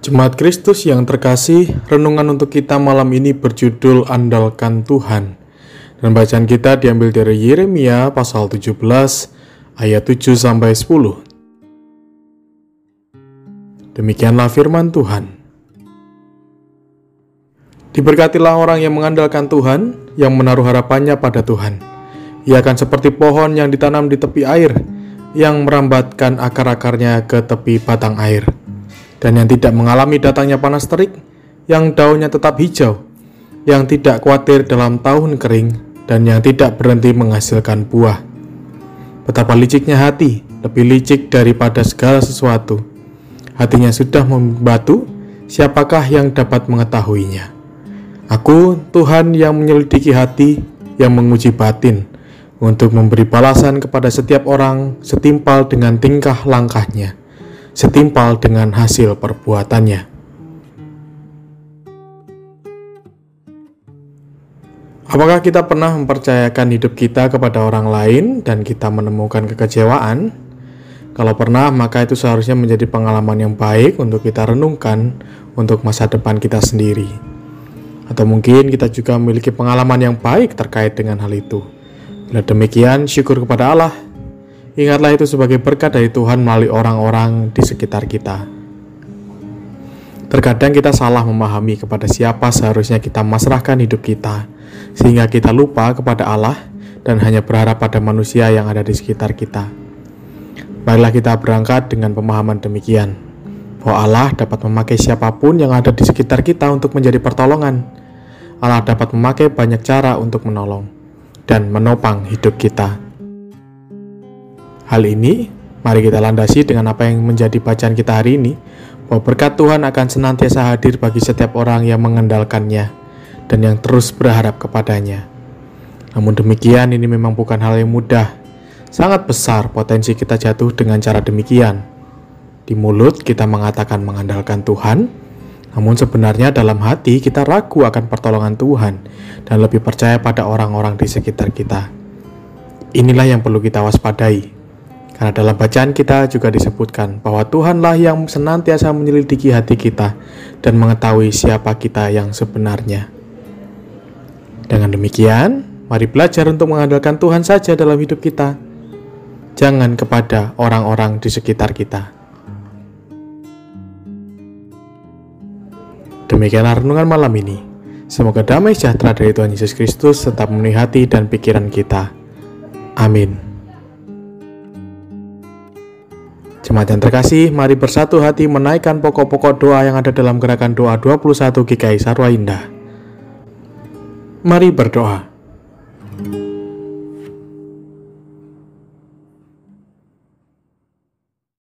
Jemaat Kristus yang terkasih, renungan untuk kita malam ini berjudul Andalkan Tuhan. Dan bacaan kita diambil dari Yeremia pasal 17 ayat 7 sampai 10. Demikianlah firman Tuhan. Diberkatilah orang yang mengandalkan Tuhan, yang menaruh harapannya pada Tuhan. Ia akan seperti pohon yang ditanam di tepi air, yang merambatkan akar-akarnya ke tepi batang air dan yang tidak mengalami datangnya panas terik, yang daunnya tetap hijau, yang tidak khawatir dalam tahun kering, dan yang tidak berhenti menghasilkan buah. Betapa liciknya hati, lebih licik daripada segala sesuatu. Hatinya sudah membatu, siapakah yang dapat mengetahuinya? Aku, Tuhan yang menyelidiki hati, yang menguji batin, untuk memberi balasan kepada setiap orang setimpal dengan tingkah langkahnya setimpal dengan hasil perbuatannya. Apakah kita pernah mempercayakan hidup kita kepada orang lain dan kita menemukan kekecewaan? Kalau pernah, maka itu seharusnya menjadi pengalaman yang baik untuk kita renungkan untuk masa depan kita sendiri. Atau mungkin kita juga memiliki pengalaman yang baik terkait dengan hal itu. Bila demikian, syukur kepada Allah Ingatlah itu sebagai berkat dari Tuhan melalui orang-orang di sekitar kita. Terkadang kita salah memahami kepada siapa seharusnya kita masrahkan hidup kita, sehingga kita lupa kepada Allah dan hanya berharap pada manusia yang ada di sekitar kita. Marilah kita berangkat dengan pemahaman demikian, bahwa Allah dapat memakai siapa pun yang ada di sekitar kita untuk menjadi pertolongan. Allah dapat memakai banyak cara untuk menolong dan menopang hidup kita. Hal ini, mari kita landasi dengan apa yang menjadi bacaan kita hari ini, bahwa berkat Tuhan akan senantiasa hadir bagi setiap orang yang mengandalkannya dan yang terus berharap kepadanya. Namun demikian, ini memang bukan hal yang mudah. Sangat besar potensi kita jatuh dengan cara demikian. Di mulut kita mengatakan mengandalkan Tuhan, namun sebenarnya dalam hati kita ragu akan pertolongan Tuhan dan lebih percaya pada orang-orang di sekitar kita. Inilah yang perlu kita waspadai karena dalam bacaan kita juga disebutkan bahwa Tuhanlah yang senantiasa menyelidiki hati kita dan mengetahui siapa kita yang sebenarnya. Dengan demikian, mari belajar untuk mengandalkan Tuhan saja dalam hidup kita. Jangan kepada orang-orang di sekitar kita. Demikianlah renungan malam ini. Semoga damai sejahtera dari Tuhan Yesus Kristus tetap memenuhi hati dan pikiran kita. Amin. Jemaat yang terkasih, mari bersatu hati menaikkan pokok-pokok doa yang ada dalam gerakan doa 21 GKI Sarwa Indah. Mari berdoa.